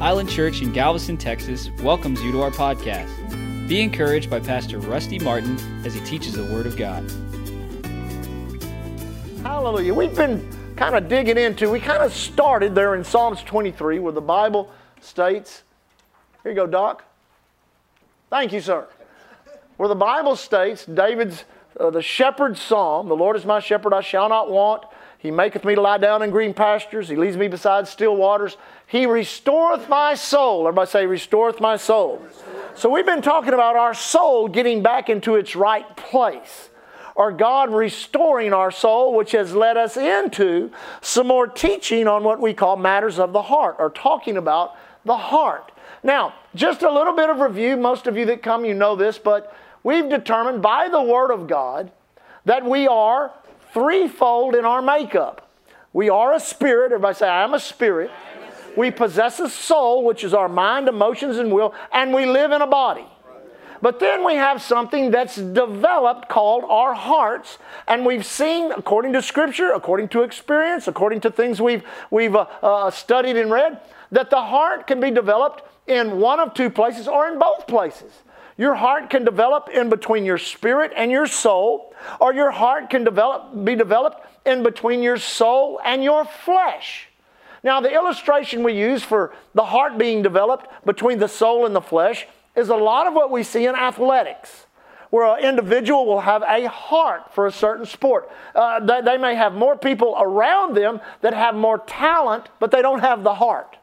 Island Church in Galveston, Texas welcomes you to our podcast. Be encouraged by Pastor Rusty Martin as he teaches the Word of God. Hallelujah. We've been kind of digging into, we kind of started there in Psalms 23 where the Bible states, here you go, Doc. Thank you, sir. Where the Bible states, David's, uh, the shepherd's psalm, the Lord is my shepherd, I shall not want. He maketh me to lie down in green pastures. He leads me beside still waters. He restoreth my soul. Everybody say, restoreth my soul. So we've been talking about our soul getting back into its right place. Or God restoring our soul, which has led us into some more teaching on what we call matters of the heart, or talking about the heart. Now, just a little bit of review. Most of you that come, you know this, but we've determined by the Word of God that we are threefold in our makeup. We are a spirit. Everybody say, I am a spirit. We possess a soul, which is our mind, emotions, and will, and we live in a body. But then we have something that's developed called our hearts, and we've seen, according to Scripture, according to experience, according to things we've, we've uh, uh, studied and read, that the heart can be developed in one of two places or in both places. Your heart can develop in between your spirit and your soul, or your heart can develop, be developed in between your soul and your flesh. Now, the illustration we use for the heart being developed between the soul and the flesh is a lot of what we see in athletics, where an individual will have a heart for a certain sport. Uh, they, they may have more people around them that have more talent, but they don't have the heart.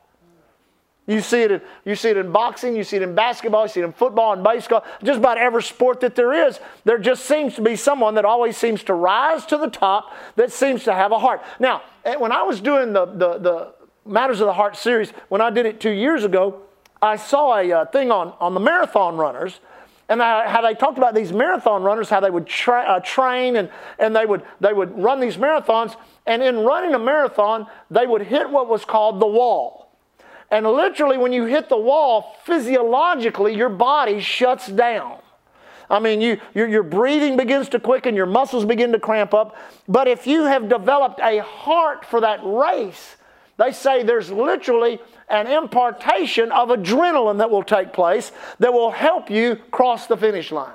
You see it in, you see it in boxing, you see it in basketball, you see it in football and baseball, just about every sport that there is. There just seems to be someone that always seems to rise to the top that seems to have a heart. Now, eh, when I was doing the, the, the Matters of the Heart series, when I did it two years ago, I saw a uh, thing on, on the marathon runners and I, how they talked about these marathon runners, how they would tra- uh, train and, and they, would, they would run these marathons. And in running a marathon, they would hit what was called the wall. And literally, when you hit the wall, physiologically, your body shuts down. I mean, you, your, your breathing begins to quicken, your muscles begin to cramp up. But if you have developed a heart for that race, they say there's literally an impartation of adrenaline that will take place that will help you cross the finish line.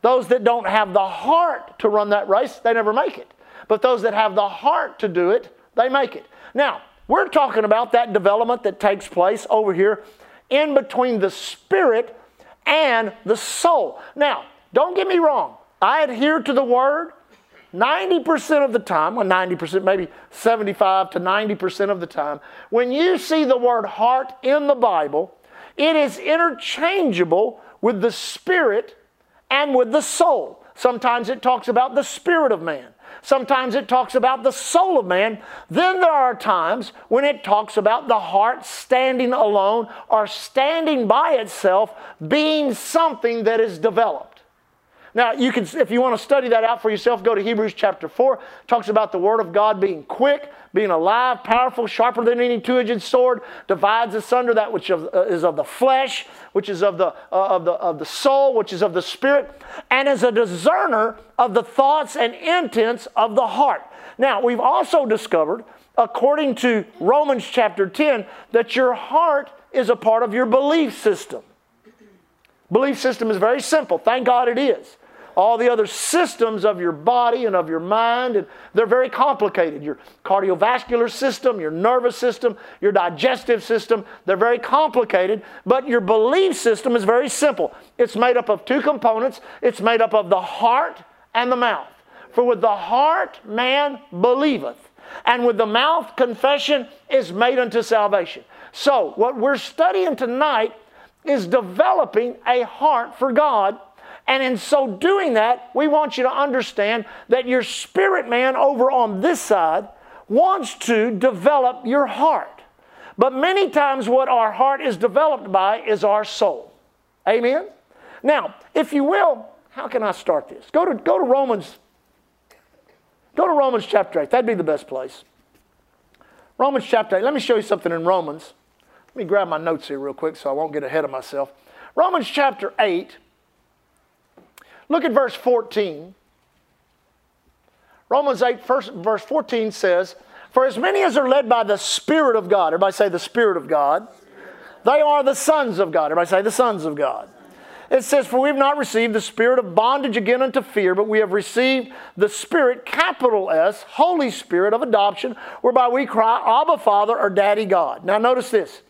Those that don't have the heart to run that race, they never make it. But those that have the heart to do it, they make it. Now, we're talking about that development that takes place over here in between the spirit and the soul. Now, don't get me wrong. I adhere to the word 90% of the time, well, 90%, maybe 75 to 90% of the time. When you see the word heart in the Bible, it is interchangeable with the spirit and with the soul. Sometimes it talks about the spirit of man. Sometimes it talks about the soul of man. Then there are times when it talks about the heart standing alone or standing by itself, being something that is developed. Now, you can, if you want to study that out for yourself, go to Hebrews chapter 4. It talks about the Word of God being quick, being alive, powerful, sharper than any two-edged sword, divides asunder that which uh, is of the flesh, which is of the, uh, of, the, of the soul, which is of the spirit, and is a discerner of the thoughts and intents of the heart. Now, we've also discovered, according to Romans chapter 10, that your heart is a part of your belief system. Belief system is very simple. Thank God it is all the other systems of your body and of your mind, and they're very complicated. Your cardiovascular system, your nervous system, your digestive system, they're very complicated, but your belief system is very simple. It's made up of two components it's made up of the heart and the mouth. For with the heart man believeth, and with the mouth confession is made unto salvation. So, what we're studying tonight is developing a heart for God and in so doing that, we want you to understand that your spirit man over on this side wants to develop your heart. But many times, what our heart is developed by is our soul. Amen? Now, if you will, how can I start this? Go to, go to Romans. Go to Romans chapter 8. That'd be the best place. Romans chapter 8. Let me show you something in Romans. Let me grab my notes here real quick so I won't get ahead of myself. Romans chapter 8 Look at verse 14. Romans 8, first, verse 14 says, For as many as are led by the Spirit of God, everybody say the Spirit of God, They are the sons of God. Everybody say the sons of God. It says, For we have not received the spirit of bondage again unto fear, but we have received the Spirit, capital S, Holy Spirit of adoption, whereby we cry, Abba, Father, or Daddy God. Now notice this.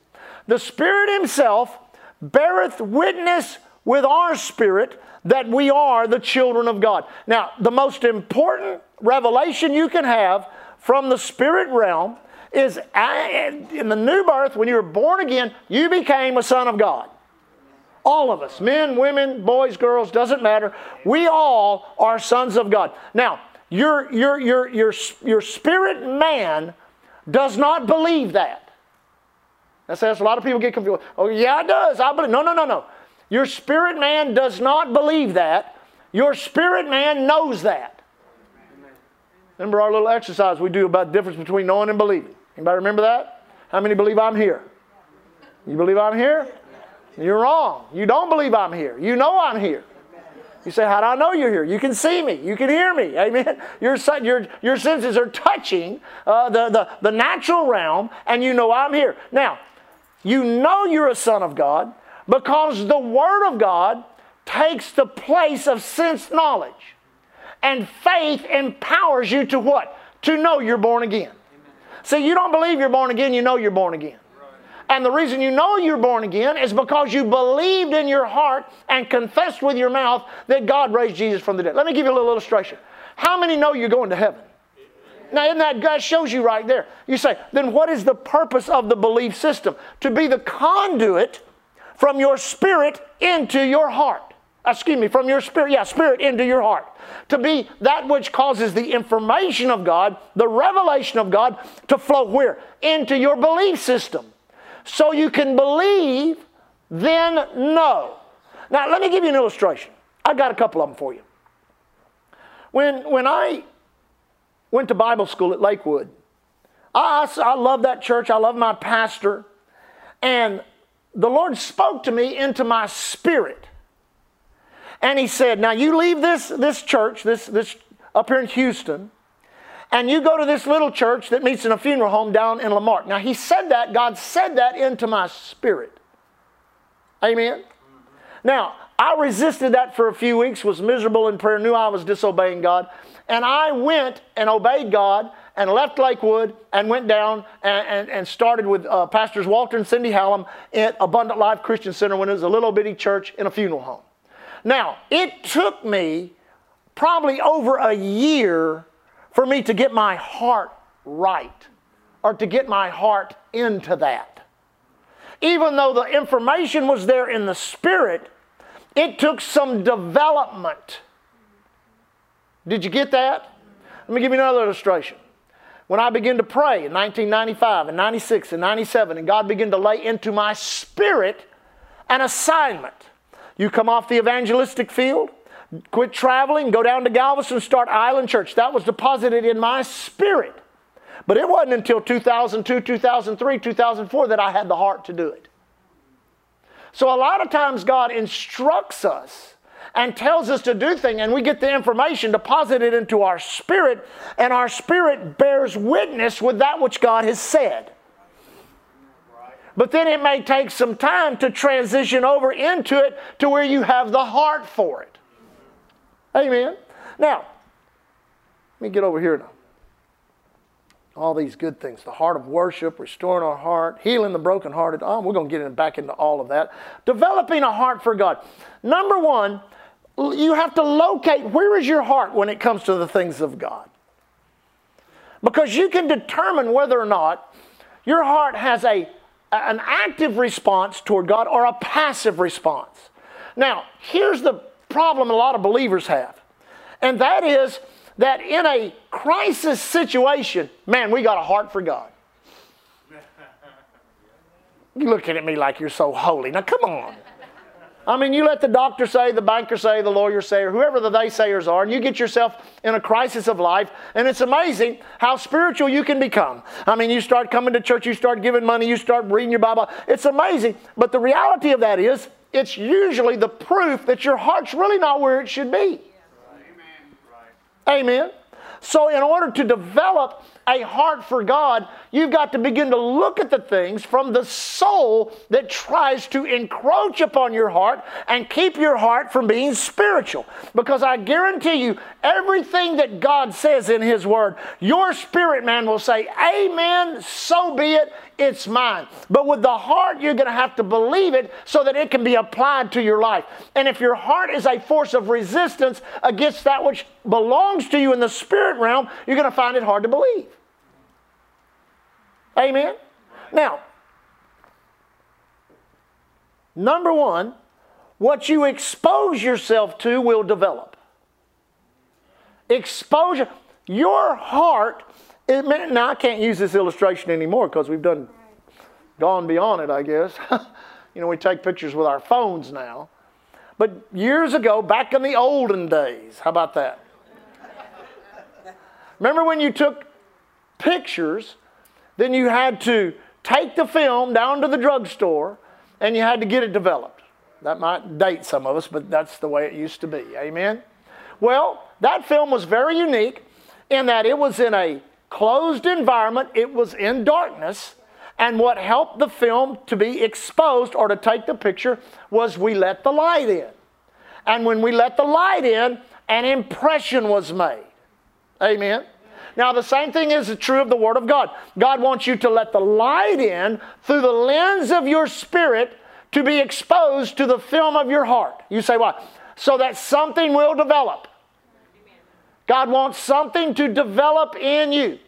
The Spirit Himself beareth witness with our spirit that we are the children of God. Now, the most important revelation you can have from the spirit realm is uh, in the new birth, when you were born again, you became a son of God. All of us, men, women, boys, girls, doesn't matter. We all are sons of God. Now, your, your, your, your, your spirit man does not believe that. That's, that's a lot of people get confused. Oh, yeah, it does. I believe. No, no, no, no. Your spirit man does not believe that. Your spirit man knows that. Remember our little exercise we do about the difference between knowing and believing. Anybody remember that? How many believe I'm here? You believe I'm here? You're wrong. You don't believe I'm here. You know I'm here. You say, How do I know you're here? You can see me. You can hear me. Amen. Your, your, your senses are touching uh, the, the, the natural realm, and you know I'm here. Now, you know you're a son of God because the Word of God takes the place of sense knowledge. And faith empowers you to what? To know you're born again. See, you don't believe you're born again, you know you're born again. And the reason you know you're born again is because you believed in your heart and confessed with your mouth that God raised Jesus from the dead. Let me give you a little illustration. How many know you're going to heaven? Now, isn't that God shows you right there? You say, then what is the purpose of the belief system? To be the conduit from your spirit into your heart. Excuse me, from your spirit, yeah, spirit into your heart. To be that which causes the information of God, the revelation of God, to flow where? Into your belief system. So you can believe, then know. Now, let me give you an illustration. I got a couple of them for you. When, when I went to Bible school at Lakewood, I, I love that church. I love my pastor. And the Lord spoke to me into my spirit. And He said, Now you leave this, this church, this, this up here in Houston, and you go to this little church that meets in a funeral home down in La Marque. Now He said that, God said that into my spirit. Amen. Now, I resisted that for a few weeks, was miserable in prayer, knew I was disobeying God. And I went and obeyed God and left Lakewood and went down and, and, and started with uh, Pastors Walter and Cindy Hallam at Abundant Life Christian Center when it was a little bitty church in a funeral home. Now, it took me probably over a year for me to get my heart right or to get my heart into that. Even though the information was there in the spirit, it took some development. Did you get that? Let me give you another illustration when I began to pray in 1995 and 96 and 97, and God began to lay into my spirit an assignment. You come off the evangelistic field, quit traveling, go down to Galveston, start Island Church. That was deposited in my spirit. But it wasn't until 2002, 2003, 2004 that I had the heart to do it. So a lot of times God instructs us and tells us to do things, and we get the information deposited into our spirit, and our spirit bears witness with that which God has said. But then it may take some time to transition over into it to where you have the heart for it. Amen. Now, let me get over here now. All these good things the heart of worship, restoring our heart, healing the brokenhearted. Oh, we're going to get back into all of that. Developing a heart for God. Number one, you have to locate where is your heart when it comes to the things of God. Because you can determine whether or not your heart has a, an active response toward God or a passive response. Now, here's the problem a lot of believers have, and that is that in a crisis situation, man, we got a heart for God. You're looking at me like you're so holy. Now, come on. I mean, you let the doctor say, the banker say, the lawyer say, or whoever the they sayers are, and you get yourself in a crisis of life, and it's amazing how spiritual you can become. I mean, you start coming to church, you start giving money, you start reading your Bible. It's amazing. But the reality of that is, it's usually the proof that your heart's really not where it should be. Amen. Amen. So, in order to develop a heart for God, you've got to begin to look at the things from the soul that tries to encroach upon your heart and keep your heart from being spiritual. Because I guarantee you, everything that God says in His Word, your spirit man will say, Amen, so be it, it's mine. But with the heart, you're going to have to believe it so that it can be applied to your life. And if your heart is a force of resistance against that which belongs to you in the spirit realm, you're going to find it hard to believe. Amen? Now, number one, what you expose yourself to will develop. Exposure, your heart, it, now I can't use this illustration anymore because we've done gone beyond it, I guess. you know, we take pictures with our phones now. But years ago, back in the olden days, how about that? Remember when you took pictures, then you had to take the film down to the drugstore and you had to get it developed. That might date some of us, but that's the way it used to be. Amen? Well, that film was very unique in that it was in a closed environment, it was in darkness, and what helped the film to be exposed or to take the picture was we let the light in. And when we let the light in, an impression was made. Amen. Now, the same thing is true of the Word of God. God wants you to let the light in through the lens of your spirit to be exposed to the film of your heart. You say, why? So that something will develop. God wants something to develop in you.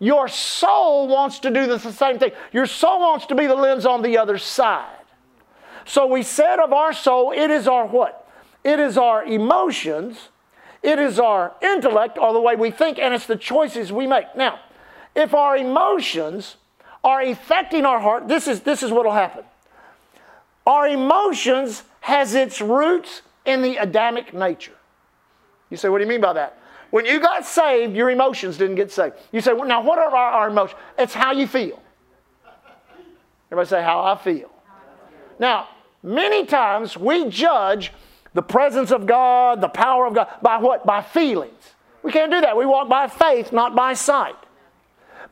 Your soul wants to do the same thing. Your soul wants to be the lens on the other side. So we said of our soul, it is our what? It is our emotions it is our intellect or the way we think, and it's the choices we make. Now, if our emotions are affecting our heart, this is, this is what will happen. Our emotions has its roots in the Adamic nature. You say, what do you mean by that? When you got saved, your emotions didn't get saved. You say, well, now what are our, our emotions? It's how you feel. Everybody say, how I feel. Now, many times we judge the presence of God, the power of God, by what? By feelings. We can't do that. We walk by faith, not by sight.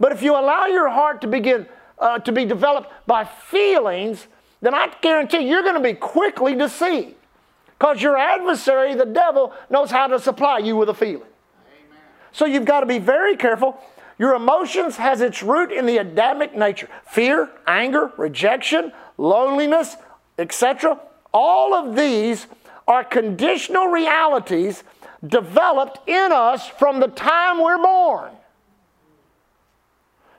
But if you allow your heart to begin uh, to be developed by feelings, then I guarantee you're going to be quickly deceived. Because your adversary, the devil, knows how to supply you with a feeling. So you've got to be very careful. Your emotions has its root in the Adamic nature. Fear, anger, rejection, loneliness, etc. All of these are conditional realities developed in us from the time we're born.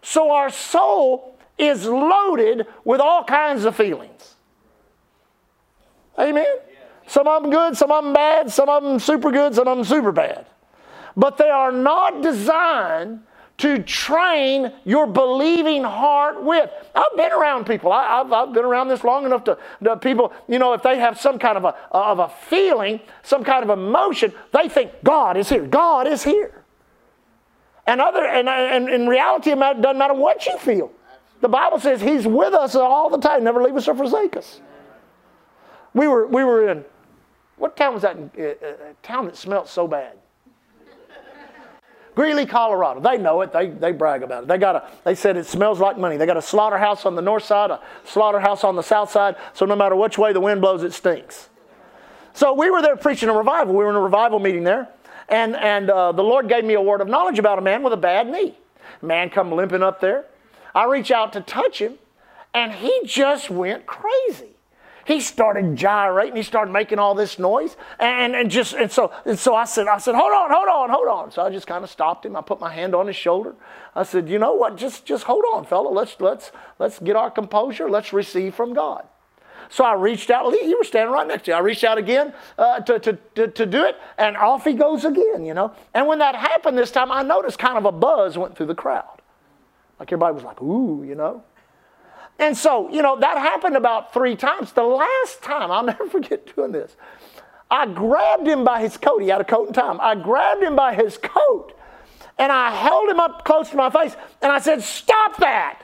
So our soul is loaded with all kinds of feelings. Amen? Some of them good, some of them bad, some of them super good, some of them super bad. But they are not designed to train your believing heart with. I've been around people. I, have I've been around this long enough to, to, people, you know, if they have some kind of a, of a feeling, some kind of emotion, they think God is here. God is here. And, other, and, and in reality, it doesn't matter what you feel. The Bible says He's with us all the time, never leave us or forsake us. We were, we were in, what town was that? In, uh, uh a town that smelled so bad. Greeley, Colorado. They know it. They, they brag about it. They, got a, they said it smells like money. They got a slaughterhouse on the north side, a slaughterhouse on the south side, so no matter which way the wind blows, it stinks. So we were there preaching a revival. We were in a revival meeting there, and, and uh, the Lord gave me a word of knowledge about a man with a bad knee. Man come limping up there. I reach out to touch him, and he just went crazy he started gyrating. He started making all this noise. And, and just and so and so I said, I said, hold on, hold on, hold on. So I just kind of stopped him. I put my hand on his shoulder. I said, you know what? Just just hold on, fella. Let's let's let's get our composure. Let's receive from God. So I reached out. He was standing right next to me. I reached out again uh, to, to, to, to do it, and off he goes again, you know. And when that happened this time, I noticed kind of a buzz went through the crowd. Like everybody was like, ooh, you know. And so, you know, that happened about three times. The last time, I'll never forget doing this. I grabbed him by his coat. He had a coat and tie. I grabbed him by his coat and I held him up close to my face and I said, Stop that.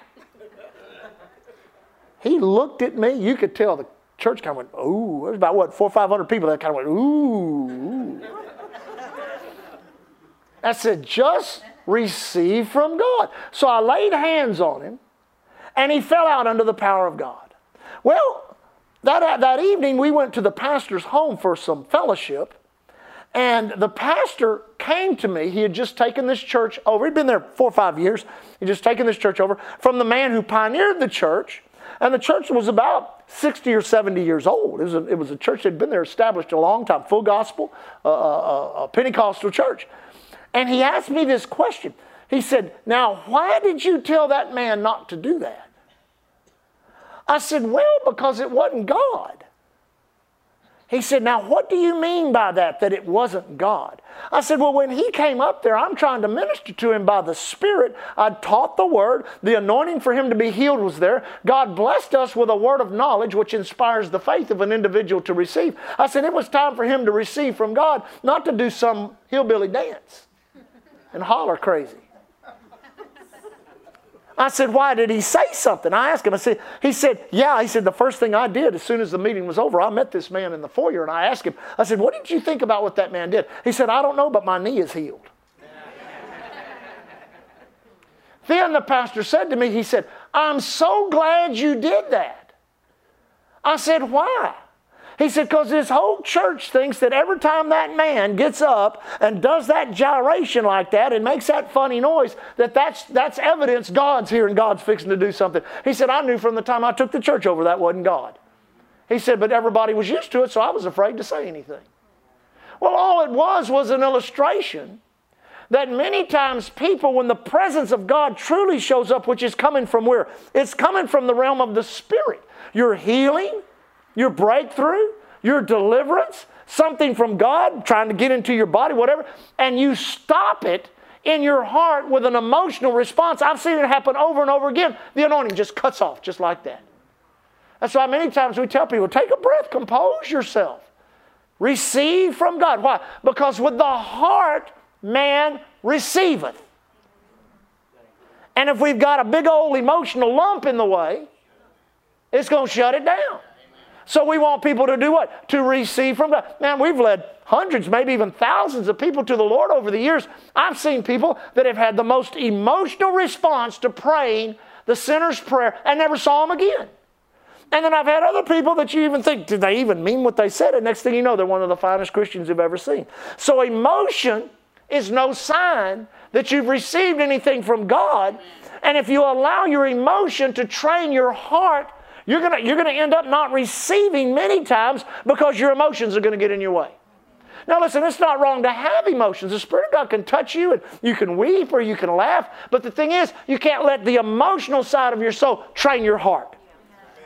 he looked at me. You could tell the church kind of went, Ooh. there's about what, four or five hundred people that kind of went, Ooh. ooh. I said, Just receive from God. So I laid hands on him, and he fell out under the power of God. Well, that, that evening we went to the pastor's home for some fellowship. And the pastor came to me. He had just taken this church over. He'd been there four or five years. He'd just taken this church over from the man who pioneered the church. And the church was about 60 or 70 years old. It was a, it was a church that had been there established a long time, full gospel, uh, uh, a Pentecostal church. And he asked me this question. He said, Now, why did you tell that man not to do that? I said, Well, because it wasn't God. He said, Now, what do you mean by that, that it wasn't God? I said, Well, when he came up there, I'm trying to minister to him by the Spirit. I taught the word. The anointing for him to be healed was there. God blessed us with a word of knowledge, which inspires the faith of an individual to receive. I said, It was time for him to receive from God, not to do some hillbilly dance and holler crazy. I said, Why did he say something? I asked him, I said, He said, Yeah. He said, The first thing I did as soon as the meeting was over, I met this man in the foyer and I asked him, I said, What did you think about what that man did? He said, I don't know, but my knee is healed. then the pastor said to me, He said, I'm so glad you did that. I said, Why? He said, because this whole church thinks that every time that man gets up and does that gyration like that and makes that funny noise, that that's, that's evidence God's here and God's fixing to do something. He said, I knew from the time I took the church over that wasn't God. He said, but everybody was used to it, so I was afraid to say anything. Well, all it was was an illustration that many times people, when the presence of God truly shows up, which is coming from where? It's coming from the realm of the Spirit. Your healing, your breakthrough, your deliverance, something from God trying to get into your body, whatever, and you stop it in your heart with an emotional response. I've seen it happen over and over again. The anointing just cuts off just like that. That's why many times we tell people take a breath, compose yourself, receive from God. Why? Because with the heart, man receiveth. And if we've got a big old emotional lump in the way, it's going to shut it down. So we want people to do what? To receive from God. Man, we've led hundreds, maybe even thousands of people to the Lord over the years. I've seen people that have had the most emotional response to praying the sinner's prayer and never saw them again. And then I've had other people that you even think, did they even mean what they said? And next thing you know, they're one of the finest Christians you've ever seen. So emotion is no sign that you've received anything from God. And if you allow your emotion to train your heart you're going you're going to end up not receiving many times because your emotions are going to get in your way. Now, listen, it's not wrong to have emotions. The Spirit of God can touch you and you can weep or you can laugh. But the thing is, you can't let the emotional side of your soul train your heart.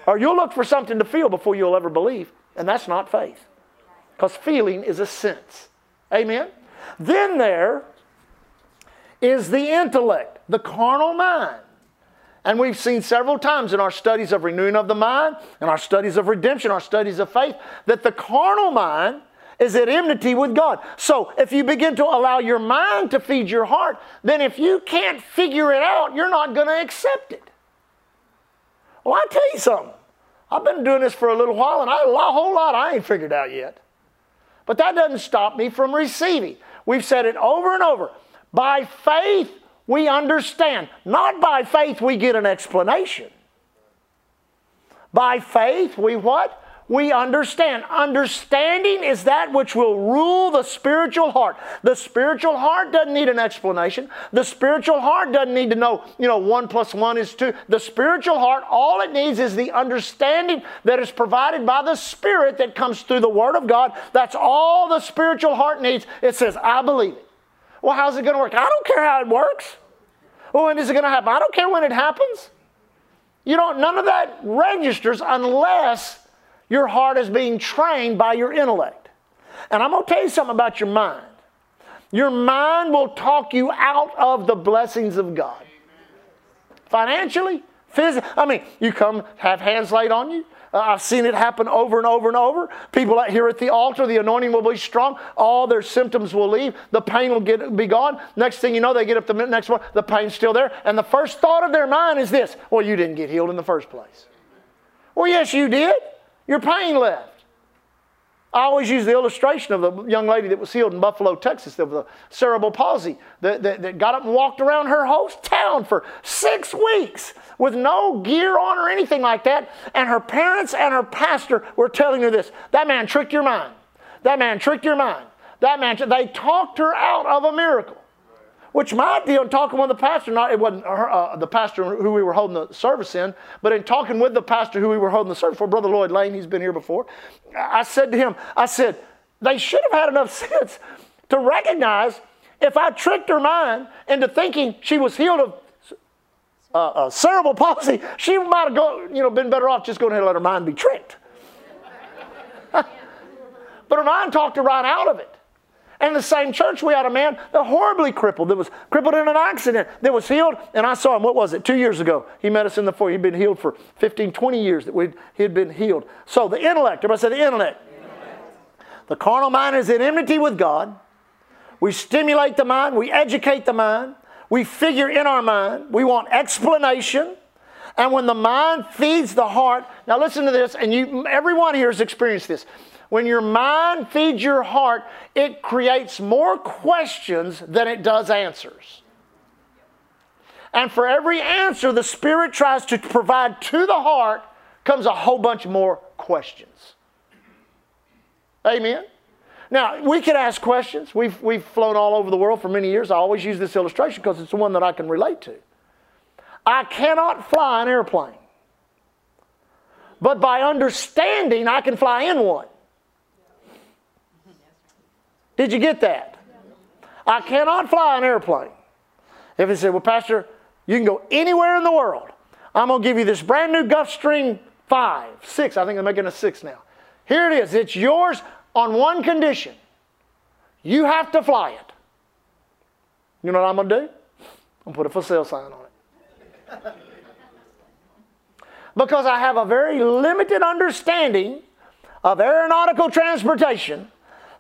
Or you'll look for something to feel before you'll ever believe. And that's not faith. Because feeling is a sense. Amen? Then there is the intellect, the carnal mind. And we've seen several times in our studies of renewing of the mind, and our studies of redemption, our studies of faith, that the carnal mind is at enmity with God. So if you begin to allow your mind to feed your heart, then if you can't figure it out, you're not going to accept it. Well, I tell you something. I've been doing this for a little while, and I, a whole lot I ain't figured out yet. But that doesn't stop me from receiving. We've said it over and over. By faith, we understand. Not by faith we get an explanation. By faith we what? We understand. Understanding is that which will rule the spiritual heart. The spiritual heart doesn't need an explanation. The spiritual heart doesn't need to know, you know, one plus one is two. The spiritual heart, all it needs is the understanding that is provided by the Spirit that comes through the Word of God. That's all the spiritual heart needs. It says, I believe it. Well, how's it going to work? I don't care how it works. Well, when is it going to happen? I don't care when it happens. You don't, none of that registers unless your heart is being trained by your intellect. And I'm going to tell you something about your mind. Your mind will talk you out of the blessings of God. Financially, physically. I mean, you come have hands laid on you. Uh, I've seen it happen over and over and over. People out here at the altar, the anointing will be strong. All their symptoms will leave. The pain will get, be gone. Next thing you know, they get up the next morning, the pain's still there. And the first thought of their mind is this Well, you didn't get healed in the first place. Well, yes, you did. Your pain left. I always use the illustration of the young lady that was healed in Buffalo, Texas, of the cerebral palsy, that, that, that, got up and walked around her host town for six weeks with no gear on or anything like that. And her parents and her pastor were telling her this that man tricked your mind. That man tricked your mind. That man, they talked her out of a miracle. Which might be on talking with the pastor, not it wasn't uh, the pastor who we were holding the service in, but in talking with the pastor who we were holding the service for, Brother Lloyd Lane, he's been here before. I said to him, I said, they should have had enough sense to recognize if I tricked her mind into thinking she was healed of uh, uh, cerebral palsy, she might have go, you know, been better off just going ahead and let her mind be tricked. but her mind talked her right out of it. And in the same church, we had a man that horribly crippled, that was crippled in an accident, that was healed. And I saw him, what was it, two years ago? He met us in the foyer. He'd been healed for 15, 20 years that we'd, he'd been healed. So the intellect, everybody say the intellect. The carnal mind is in enmity with God. We stimulate the mind, we educate the mind, we figure in our mind, we want explanation. And when the mind feeds the heart, now listen to this, and you, everyone here has experienced this. When your mind feeds your heart, it creates more questions than it does answers. And for every answer the Spirit tries to provide to the heart comes a whole bunch more questions. Amen? Now, we could ask questions. We've, we've flown all over the world for many years. I always use this illustration because it's the one that I can relate to. I cannot fly an airplane. But by understanding, I can fly in one. Did you get that? I cannot fly an airplane. If it said, well, Pastor, you can go anywhere in the world. I'm going to give you this brand new Gulfstream 5, 6. I think they're making a 6 now. Here it is. It's yours on one condition. You have to fly it. You know what I'm going to do? I'm going to put a for sale sign on it. because I have a very limited understanding of aeronautical transportation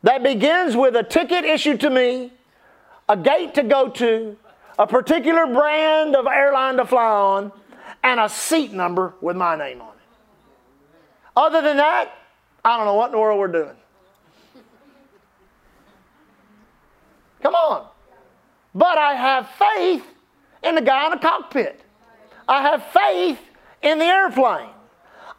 that begins with a ticket issued to me, a gate to go to, a particular brand of airline to fly on, and a seat number with my name on it. Other than that, I don't know what in the world we're doing. Come on. But I have faith in the guy in the cockpit. I have faith in the airplane.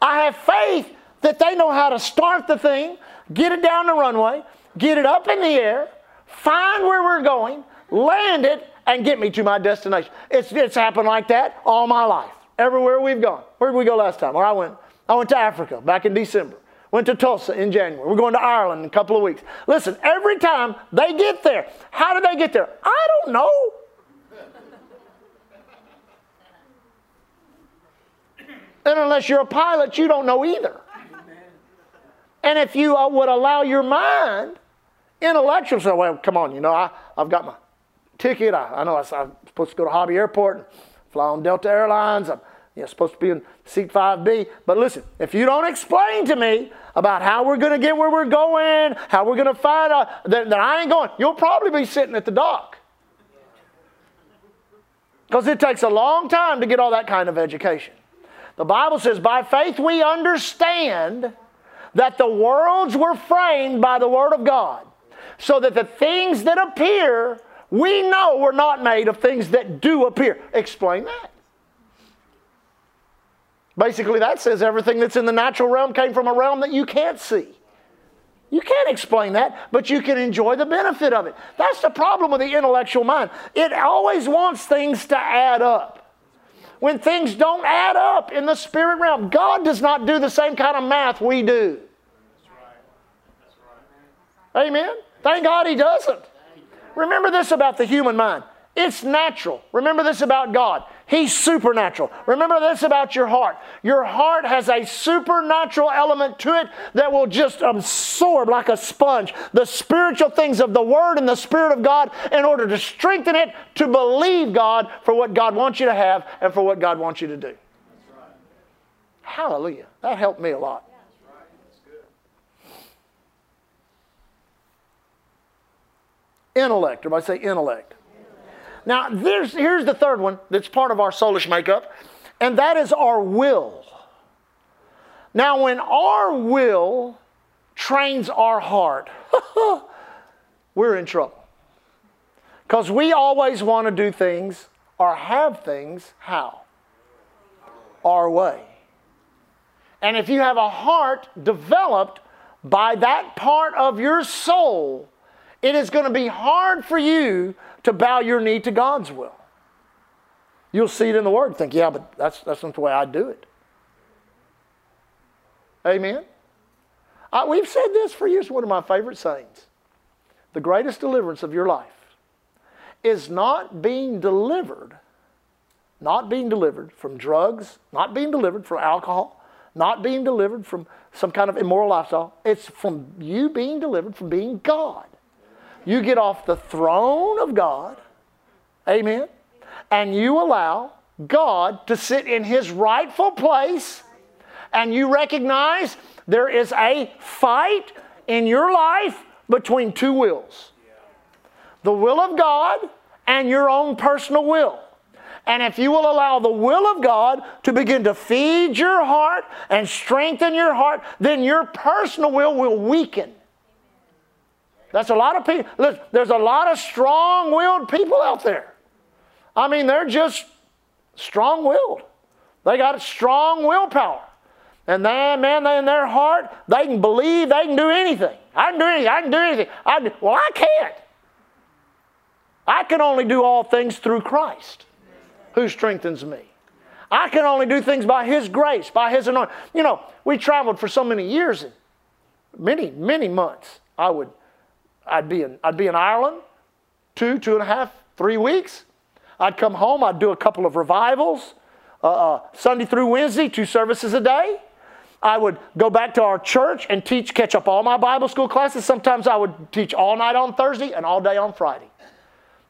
I have faith that they know how to start the thing, get it down the runway, get it up in the air, find where we're going, land it, and get me to my destination. It's, it's happened like that all my life. Everywhere we've gone. Where did we go last time? Where I went? I went to Africa back in December. Went to Tulsa in January. We're going to Ireland in a couple of weeks. Listen, every time they get there, how do they get there? I don't know. and unless you're a pilot, you don't know either. And if you uh, would allow your mind, intellectual, say, well, come on, you know, I, I've got my ticket. I, I know I, am supposed to go to Hobby Airport and fly on Delta Airlines. I'm you know, supposed to be in seat 5B. But listen, if you don't explain to me about how we're going to get where we're going, how we're going to find out, then, then I ain't going. You'll probably be sitting at the dock. Because it takes a long time to get all that kind of education. The Bible says, by faith we understand that the worlds were framed by the Word of God, so that the things that appear we know were not made of things that do appear. Explain that. Basically, that says everything that's in the natural realm came from a realm that you can't see. You can't explain that, but you can enjoy the benefit of it. That's the problem with the intellectual mind. It always wants things to add up when things don't add up in the spirit realm. God does not do the same kind of math we do. Amen? Thank God He doesn't. Remember this about the human mind it's natural. Remember this about God. He's supernatural. Remember this about your heart. Your heart has a supernatural element to it that will just absorb like a sponge the spiritual things of the Word and the Spirit of God in order to strengthen it to believe God for what God wants you to have and for what God wants you to do. Hallelujah. That helped me a lot. Intellect. Everybody say intellect. Now, here's the third one that's part of our soulish makeup, and that is our will. Now, when our will trains our heart, we're in trouble. Because we always want to do things or have things how? Our way. And if you have a heart developed by that part of your soul, it is going to be hard for you to bow your knee to God's will. You'll see it in the Word think, yeah, but that's, that's not the way I do it. Amen? I, we've said this for years, one of my favorite sayings. The greatest deliverance of your life is not being delivered, not being delivered from drugs, not being delivered from alcohol, not being delivered from some kind of immoral lifestyle. It's from you being delivered from being God. You get off the throne of God, amen, and you allow God to sit in his rightful place, and you recognize there is a fight in your life between two wills the will of God and your own personal will. And if you will allow the will of God to begin to feed your heart and strengthen your heart, then your personal will will weaken. That's a lot of people. There's a lot of strong willed people out there. I mean, they're just strong willed. They got strong willpower. And then, man, they in their heart, they can believe they can do anything. I can do anything. I can do anything. I do, well, I can't. I can only do all things through Christ who strengthens me. I can only do things by His grace, by His anointing. You know, we traveled for so many years, and many, many months. I would, I'd be in, I'd be in Ireland, two, two and a half, three weeks. I'd come home. I'd do a couple of revivals, uh, uh, Sunday through Wednesday, two services a day. I would go back to our church and teach, catch up all my Bible school classes. Sometimes I would teach all night on Thursday and all day on Friday.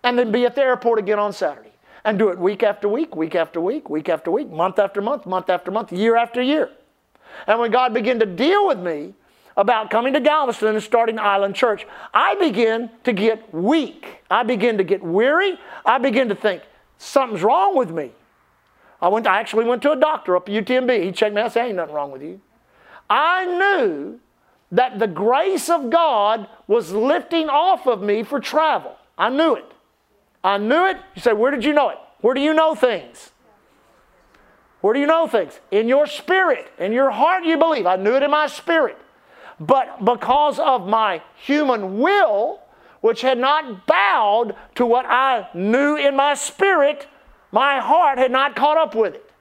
And then be at the airport again on Saturday. And do it week after week, week after week, week after week, month after month, month after month, year after year. And when God began to deal with me about coming to Galveston and starting Island Church, I begin to get weak. I begin to get weary. I begin to think, something's wrong with me. I went. I actually went to a doctor up at UTMB. He checked me out. said, "Ain't nothing wrong with you." I knew that the grace of God was lifting off of me for travel. I knew it. I knew it. You say, "Where did you know it?" Where do you know things? Where do you know things? In your spirit, in your heart, you believe. I knew it in my spirit. But because of my human will, which had not bowed to what I knew in my spirit, my heart had not caught up with it.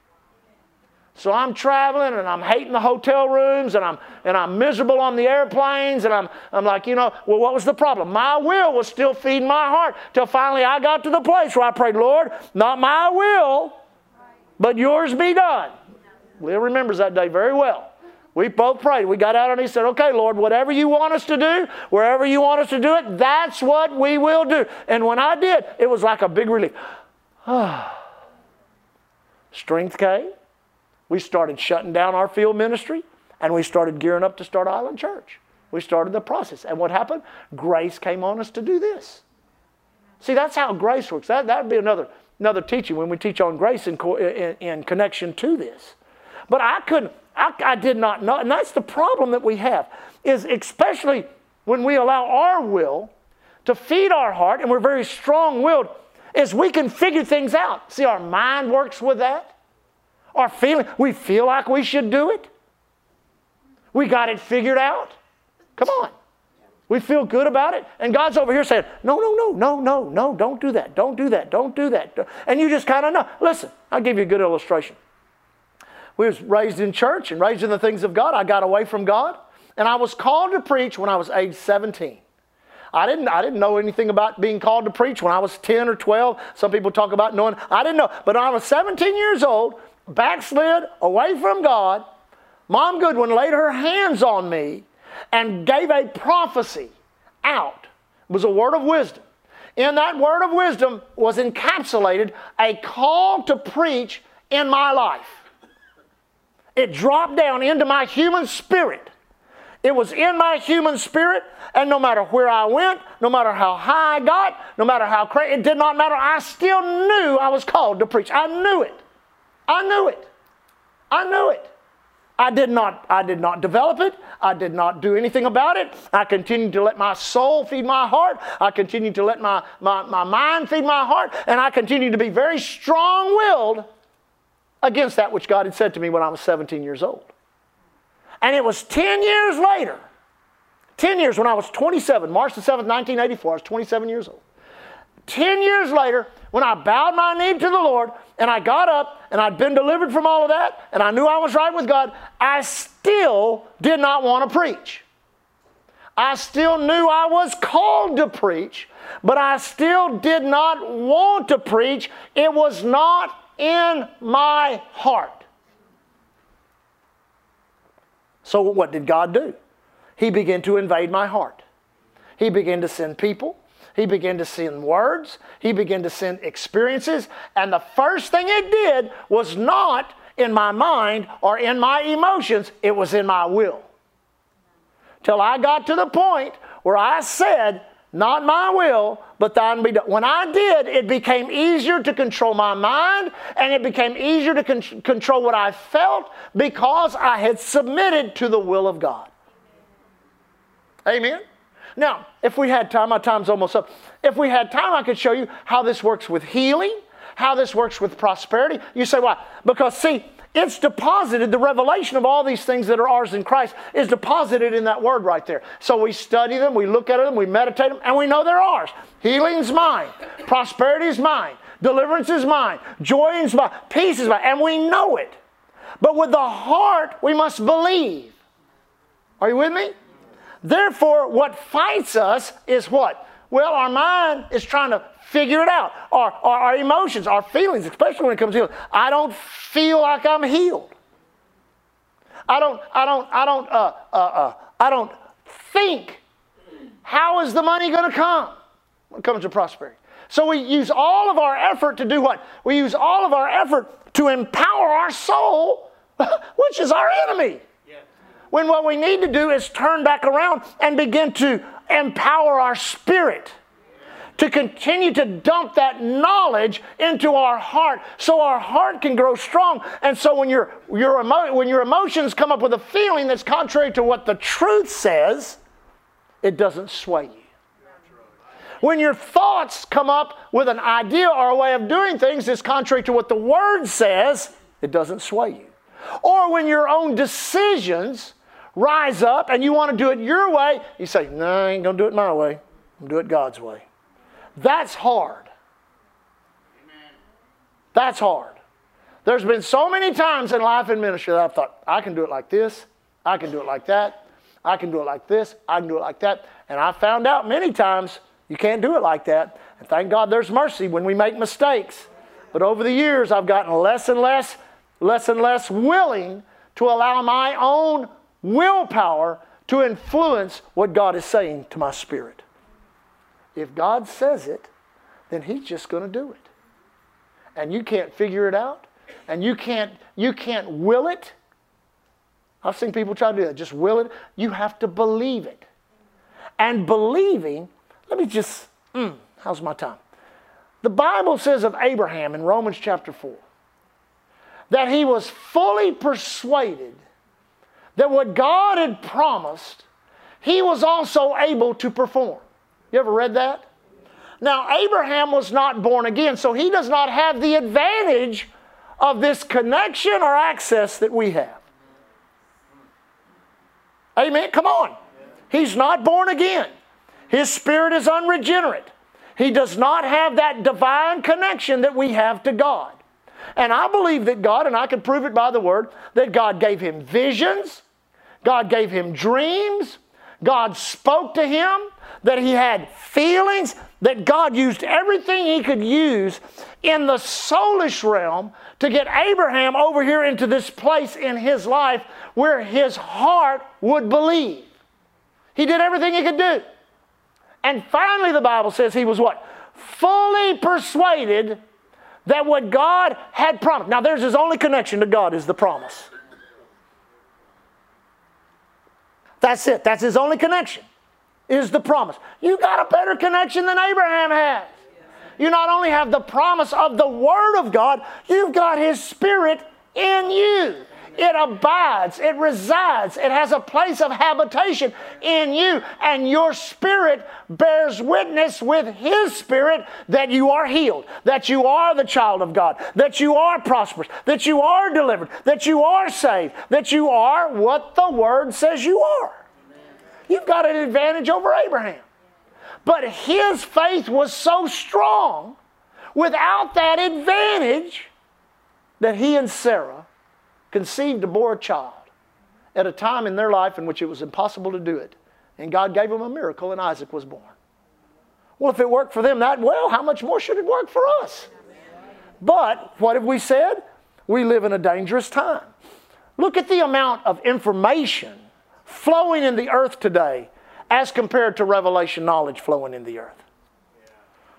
So I'm traveling and I'm hating the hotel rooms and I'm, and I'm miserable on the airplanes and I'm, I'm like, you know, well, what was the problem? My will was still feeding my heart till finally I got to the place where I prayed, Lord, not my will, but yours be done. Leah remembers that day very well. We both prayed. We got out and he said, Okay, Lord, whatever you want us to do, wherever you want us to do it, that's what we will do. And when I did, it was like a big relief. Strength came. We started shutting down our field ministry and we started gearing up to start Island Church. We started the process. And what happened? Grace came on us to do this. See, that's how grace works. That would be another, another teaching when we teach on grace in, in, in connection to this. But I couldn't, I, I did not know. And that's the problem that we have, is especially when we allow our will to feed our heart and we're very strong willed is we can figure things out. See, our mind works with that. Our feeling, we feel like we should do it. We got it figured out. Come on. We feel good about it. And God's over here saying, no, no, no, no, no, no, don't do that. Don't do that. Don't do that. And you just kind of know. Listen, I'll give you a good illustration. We was raised in church and raised in the things of God. I got away from God. And I was called to preach when I was age 17. I didn't, I didn't know anything about being called to preach when I was 10 or 12. Some people talk about knowing. I didn't know. But I was 17 years old, backslid, away from God. Mom Goodwin laid her hands on me and gave a prophecy out. It was a word of wisdom. In that word of wisdom was encapsulated a call to preach in my life. It dropped down into my human spirit. It was in my human spirit, and no matter where I went, no matter how high I got, no matter how crazy, it did not matter. I still knew I was called to preach. I knew it. I knew it. I knew it. I did not, I did not develop it. I did not do anything about it. I continued to let my soul feed my heart. I continued to let my, my, my mind feed my heart. And I continued to be very strong willed against that which God had said to me when I was 17 years old. And it was 10 years later, 10 years when I was 27, March the 7th, 1984, I was 27 years old. 10 years later, when I bowed my knee to the Lord and I got up and I'd been delivered from all of that and I knew I was right with God, I still did not want to preach. I still knew I was called to preach, but I still did not want to preach. It was not in my heart. So, what did God do? He began to invade my heart. He began to send people. He began to send words. He began to send experiences. And the first thing it did was not in my mind or in my emotions, it was in my will. Till I got to the point where I said, Not my will, but thine be done. When I did, it became easier to control my mind and it became easier to con- control what I felt because I had submitted to the will of God. Amen. Now, if we had time, my time's almost up. If we had time, I could show you how this works with healing, how this works with prosperity. You say, why? Because, see, it's deposited, the revelation of all these things that are ours in Christ is deposited in that word right there. So we study them, we look at them, we meditate them, and we know they're ours. Healing's mine, prosperity is mine, deliverance is mine, joy is mine, peace is mine, and we know it. But with the heart, we must believe. Are you with me? Therefore, what fights us is what? Well, our mind is trying to figure it out. Our, our, our emotions, our feelings, especially when it comes to healing. I don't feel like I'm healed. I don't, I don't, I don't, uh, uh, uh, I don't think. How is the money going to come when it comes to prosperity? So we use all of our effort to do what? We use all of our effort to empower our soul, which is our enemy. When what we need to do is turn back around and begin to empower our spirit to continue to dump that knowledge into our heart so our heart can grow strong. And so when your, your, emo- when your emotions come up with a feeling that's contrary to what the truth says, it doesn't sway you. When your thoughts come up with an idea or a way of doing things that's contrary to what the Word says, it doesn't sway you. Or when your own decisions rise up and you want to do it your way, you say, No, I ain't going to do it my way. I'm going to do it God's way. That's hard. Amen. That's hard. There's been so many times in life and ministry that I've thought, I can do it like this, I can do it like that, I can do it like this, I can do it like that. And I found out many times you can't do it like that. And thank God there's mercy when we make mistakes. But over the years, I've gotten less and less, less and less willing to allow my own willpower to influence what God is saying to my spirit. If God says it, then He's just going to do it. And you can't figure it out, and you can't, you can't will it. I've seen people try to do that, just will it. You have to believe it. And believing, let me just, mm, how's my time? The Bible says of Abraham in Romans chapter 4 that he was fully persuaded that what God had promised, he was also able to perform. You ever read that? Now, Abraham was not born again, so he does not have the advantage of this connection or access that we have. Amen. Come on. He's not born again. His spirit is unregenerate. He does not have that divine connection that we have to God. And I believe that God, and I can prove it by the word, that God gave him visions, God gave him dreams, God spoke to him, that he had feelings, that God used everything he could use in the soulish realm to get Abraham over here into this place in his life where his heart would believe. He did everything he could do. And finally, the Bible says he was what? Fully persuaded that what God had promised. Now, there's his only connection to God is the promise. That's it. That's his only connection, is the promise. You got a better connection than Abraham has. You not only have the promise of the Word of God, you've got His Spirit in you. It abides, it resides, it has a place of habitation in you, and your spirit bears witness with His spirit that you are healed, that you are the child of God, that you are prosperous, that you are delivered, that you are saved, that you are what the Word says you are. You've got an advantage over Abraham. But his faith was so strong without that advantage that he and Sarah conceived and bore a child at a time in their life in which it was impossible to do it. And God gave them a miracle, and Isaac was born. Well, if it worked for them that well, how much more should it work for us? But what have we said? We live in a dangerous time. Look at the amount of information flowing in the earth today as compared to revelation knowledge flowing in the earth.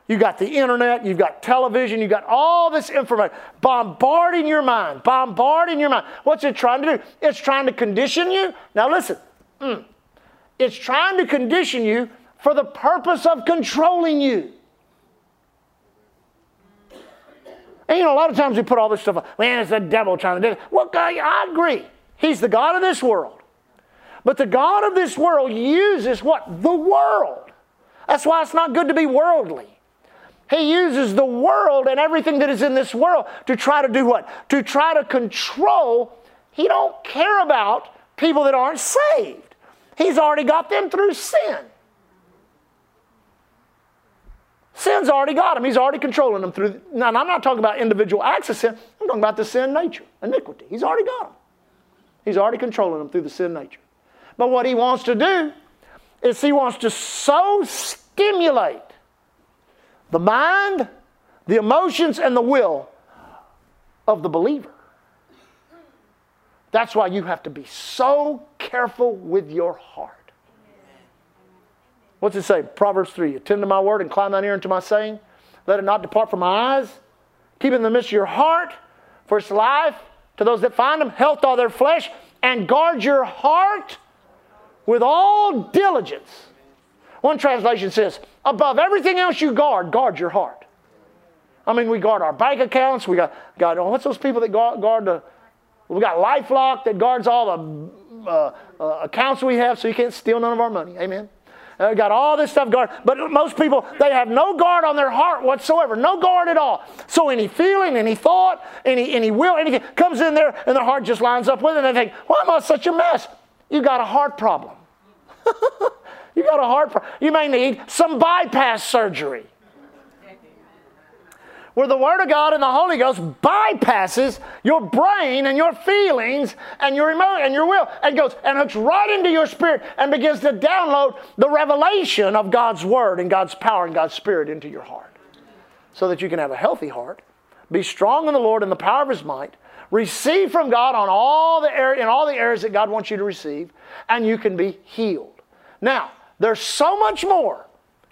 You got the internet, you've got television, you've got all this information bombarding your mind, bombarding your mind. What's it trying to do? It's trying to condition you. Now, listen, mm, it's trying to condition you for the purpose of controlling you. And you know, a lot of times we put all this stuff, up. man, it's the devil trying to do it. Well, I agree. He's the God of this world. But the God of this world uses what? The world. That's why it's not good to be worldly. He uses the world and everything that is in this world to try to do what? To try to control. He don't care about people that aren't saved. He's already got them through sin. Sin's already got them. He's already controlling them through. Now, I'm not talking about individual acts of sin. I'm talking about the sin nature, iniquity. He's already got them. He's already controlling them through the sin nature. But what he wants to do is he wants to so stimulate the mind, the emotions, and the will of the believer. That's why you have to be so careful with your heart. What's it say? Proverbs 3 Attend to my word and climb thine ear unto my saying. Let it not depart from my eyes. Keep it in the midst of your heart, for it's life to those that find them, health to all their flesh, and guard your heart with all diligence. One translation says, above everything else you guard, guard your heart. I mean, we guard our bank accounts. We got, got oh, what's those people that guard, guard the, we got LifeLock that guards all the uh, uh, accounts we have so you can't steal none of our money. Amen. Uh, got all this stuff guard, but most people they have no guard on their heart whatsoever, no guard at all. So any feeling, any thought, any any will, anything comes in there, and their heart just lines up with it, and they think, "Why am I such a mess?" You got a heart problem. you got a heart problem. You may need some bypass surgery. Where the Word of God and the Holy Ghost bypasses your brain and your feelings and your emotion and your will and goes and hooks right into your spirit and begins to download the revelation of God's Word and God's power and God's Spirit into your heart. So that you can have a healthy heart, be strong in the Lord and the power of His might, receive from God on all the area, in all the areas that God wants you to receive, and you can be healed. Now, there's so much more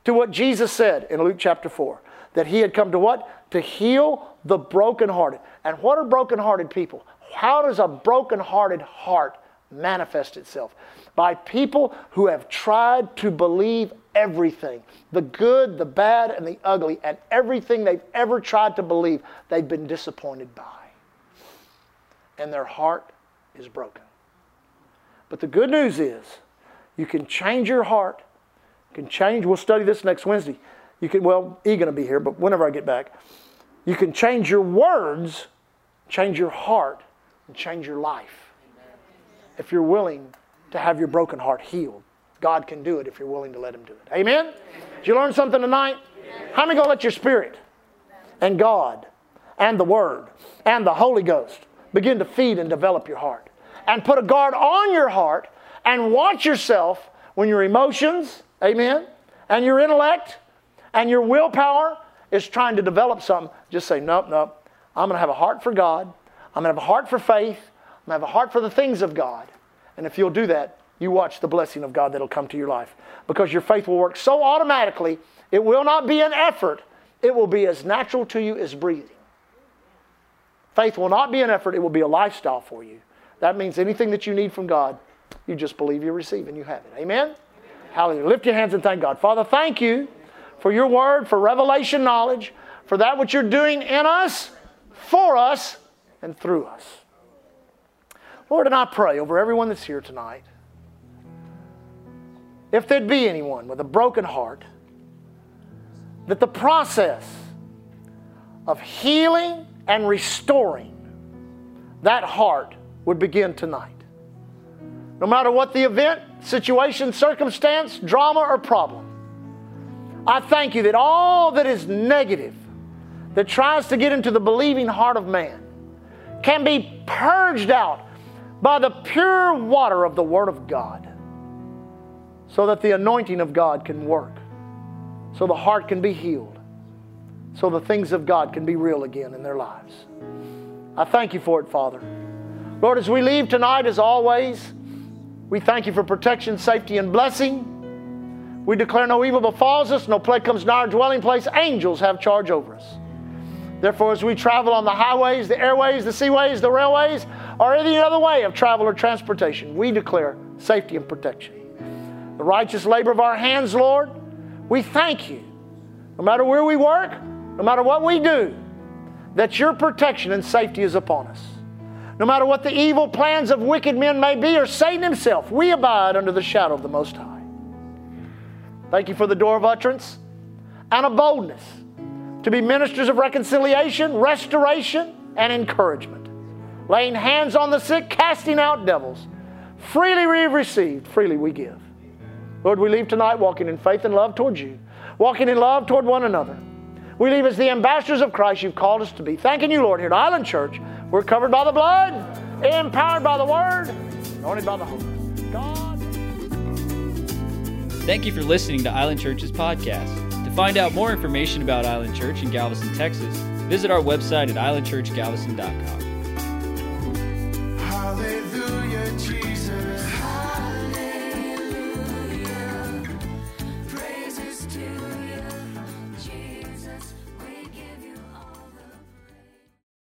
to what Jesus said in Luke chapter 4 that he had come to what? To heal the brokenhearted. And what are brokenhearted people? How does a brokenhearted heart manifest itself? By people who have tried to believe everything the good, the bad, and the ugly, and everything they've ever tried to believe, they've been disappointed by. And their heart is broken. But the good news is, you can change your heart. You can change. We'll study this next Wednesday. You can, well, E going to be here, but whenever I get back, you can change your words, change your heart, and change your life. If you're willing to have your broken heart healed, God can do it if you're willing to let Him do it. Amen? Amen. Did you learn something tonight? How many gonna let your spirit and God and the Word and the Holy Ghost begin to feed and develop your heart? And put a guard on your heart and watch yourself when your emotions, amen, and your intellect and your willpower is trying to develop something. Just say, nope, nope. I'm going to have a heart for God. I'm going to have a heart for faith. I'm going to have a heart for the things of God. And if you'll do that, you watch the blessing of God that'll come to your life. Because your faith will work so automatically, it will not be an effort, it will be as natural to you as breathing. Faith will not be an effort, it will be a lifestyle for you. That means anything that you need from God, you just believe you receive and you have it. Amen? Amen? Hallelujah. Lift your hands and thank God. Father, thank you for your word, for revelation knowledge, for that which you're doing in us, for us, and through us. Lord, and I pray over everyone that's here tonight. If there'd be anyone with a broken heart, that the process of healing and restoring that heart would begin tonight. No matter what the event, situation, circumstance, drama, or problem, I thank you that all that is negative that tries to get into the believing heart of man can be purged out by the pure water of the Word of God so that the anointing of God can work, so the heart can be healed, so the things of God can be real again in their lives. I thank you for it, Father. Lord, as we leave tonight, as always, we thank you for protection, safety, and blessing. We declare no evil befalls us, no plague comes nigh our dwelling place. Angels have charge over us. Therefore, as we travel on the highways, the airways, the seaways, the railways, or any other way of travel or transportation, we declare safety and protection. The righteous labor of our hands, Lord, we thank you. No matter where we work, no matter what we do, that your protection and safety is upon us. No matter what the evil plans of wicked men may be or Satan himself, we abide under the shadow of the Most High. Thank you for the door of utterance and a boldness to be ministers of reconciliation, restoration, and encouragement, laying hands on the sick, casting out devils. Freely we have received, freely we give. Lord, we leave tonight walking in faith and love towards you, walking in love toward one another. We leave as the ambassadors of Christ you've called us to be. Thanking you, Lord, here at Island Church. We're covered by the blood, empowered by the word, anointed by the Holy God. Thank you for listening to Island Church's podcast. To find out more information about Island Church in Galveston, Texas, visit our website at islandchurchgalveston.com. Hallelujah, Jesus.